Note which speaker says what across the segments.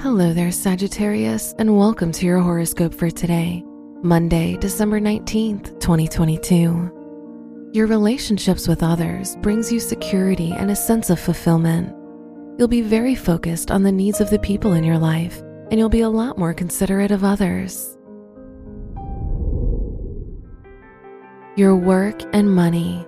Speaker 1: Hello there, Sagittarius, and welcome to your horoscope for today, Monday, December 19th, 2022. Your relationships with others brings you security and a sense of fulfillment. You'll be very focused on the needs of the people in your life, and you'll be a lot more considerate of others. Your work and money.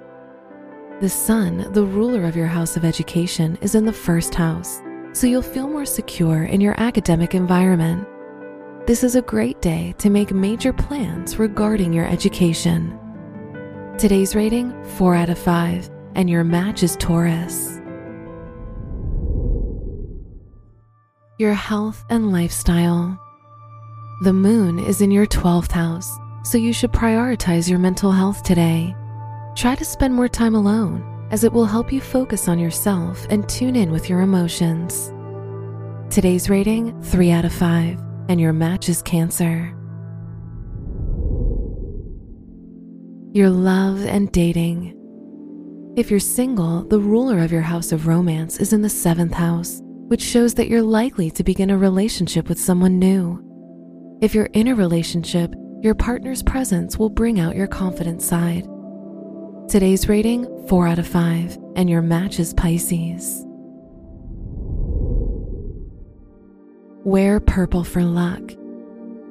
Speaker 1: The sun, the ruler of your house of education, is in the first house so you'll feel more secure in your academic environment. This is a great day to make major plans regarding your education. Today's rating 4 out of 5, and your match is Taurus. Your health and lifestyle. The moon is in your 12th house, so you should prioritize your mental health today. Try to spend more time alone as it will help you focus on yourself and tune in with your emotions. Today's rating 3 out of 5, and your match is Cancer. Your love and dating. If you're single, the ruler of your house of romance is in the seventh house, which shows that you're likely to begin a relationship with someone new. If you're in a relationship, your partner's presence will bring out your confident side Today's rating 4 out of 5, and your match is Pisces. Wear purple for luck.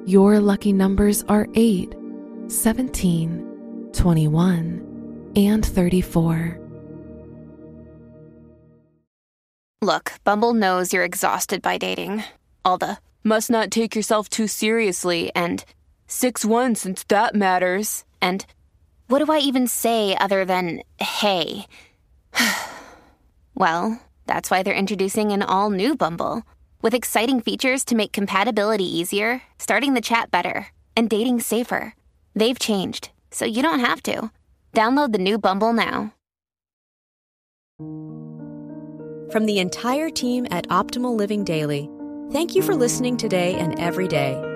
Speaker 1: Your lucky numbers are 8, 17, 21, and 34.
Speaker 2: Look, Bumble knows you're exhausted by dating. All the must not take yourself too seriously and 6 1 since that matters. And what do I even say other than hey? well, that's why they're introducing an all new Bumble with exciting features to make compatibility easier, starting the chat better, and dating safer. They've changed, so you don't have to. Download the new Bumble now.
Speaker 3: From the entire team at Optimal Living Daily, thank you for listening today and every day